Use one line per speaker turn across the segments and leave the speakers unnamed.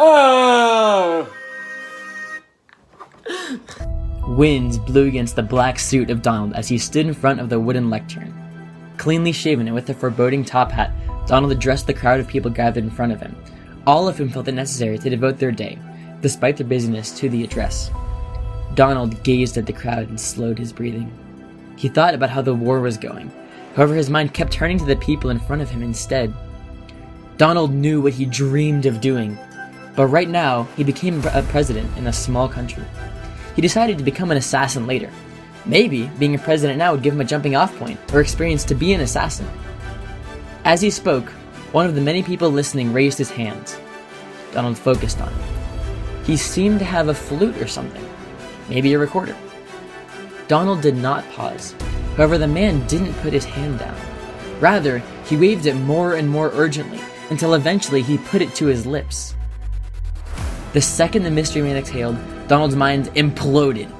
Oh!
Winds blew against the black suit of Donald as he stood in front of the wooden lectern. Cleanly shaven and with a foreboding top hat, Donald addressed the crowd of people gathered in front of him, all of whom felt it necessary to devote their day, despite their busyness, to the address. Donald gazed at the crowd and slowed his breathing. He thought about how the war was going. However, his mind kept turning to the people in front of him instead. Donald knew what he dreamed of doing, but right now he became a president in a small country. He decided to become an assassin later. Maybe being a president now would give him a jumping off point or experience to be an assassin. As he spoke, one of the many people listening raised his hands. Donald focused on him. He seemed to have a flute or something, maybe a recorder. Donald did not pause. However, the man didn't put his hand down. Rather, he waved it more and more urgently until eventually he put it to his lips. The second the mystery man exhaled, Donald's mind imploded.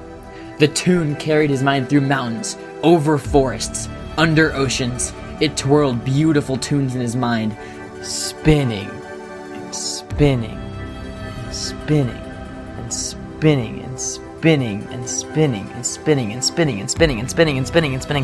The tune carried his mind through mountains, over forests, under oceans. It twirled beautiful tunes in his mind, spinning and spinning and spinning and spinning and spinning and spinning and spinning and spinning and spinning and spinning and spinning and spinning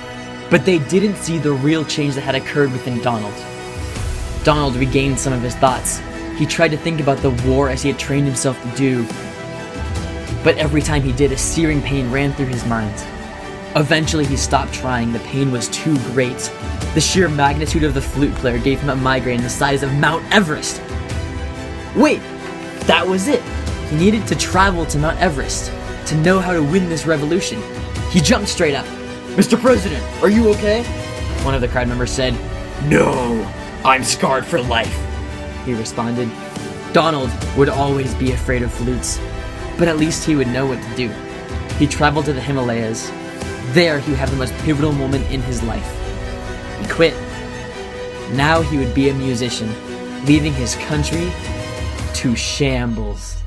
But they didn't see the real change that had occurred within Donald. Donald regained some of his thoughts. He tried to think about the war as he had trained himself to do. But every time he did, a searing pain ran through his mind. Eventually, he stopped trying. The pain was too great. The sheer magnitude of the flute player gave him a migraine the size of Mount Everest. Wait, that was it. He needed to travel to Mount Everest to know how to win this revolution. He jumped straight up. Mr. President, are you okay? One of the crowd members said, No, I'm scarred for life. He responded. Donald would always be afraid of flutes, but at least he would know what to do. He traveled to the Himalayas. There, he would have the most pivotal moment in his life. He quit. Now he would be a musician, leaving his country to shambles.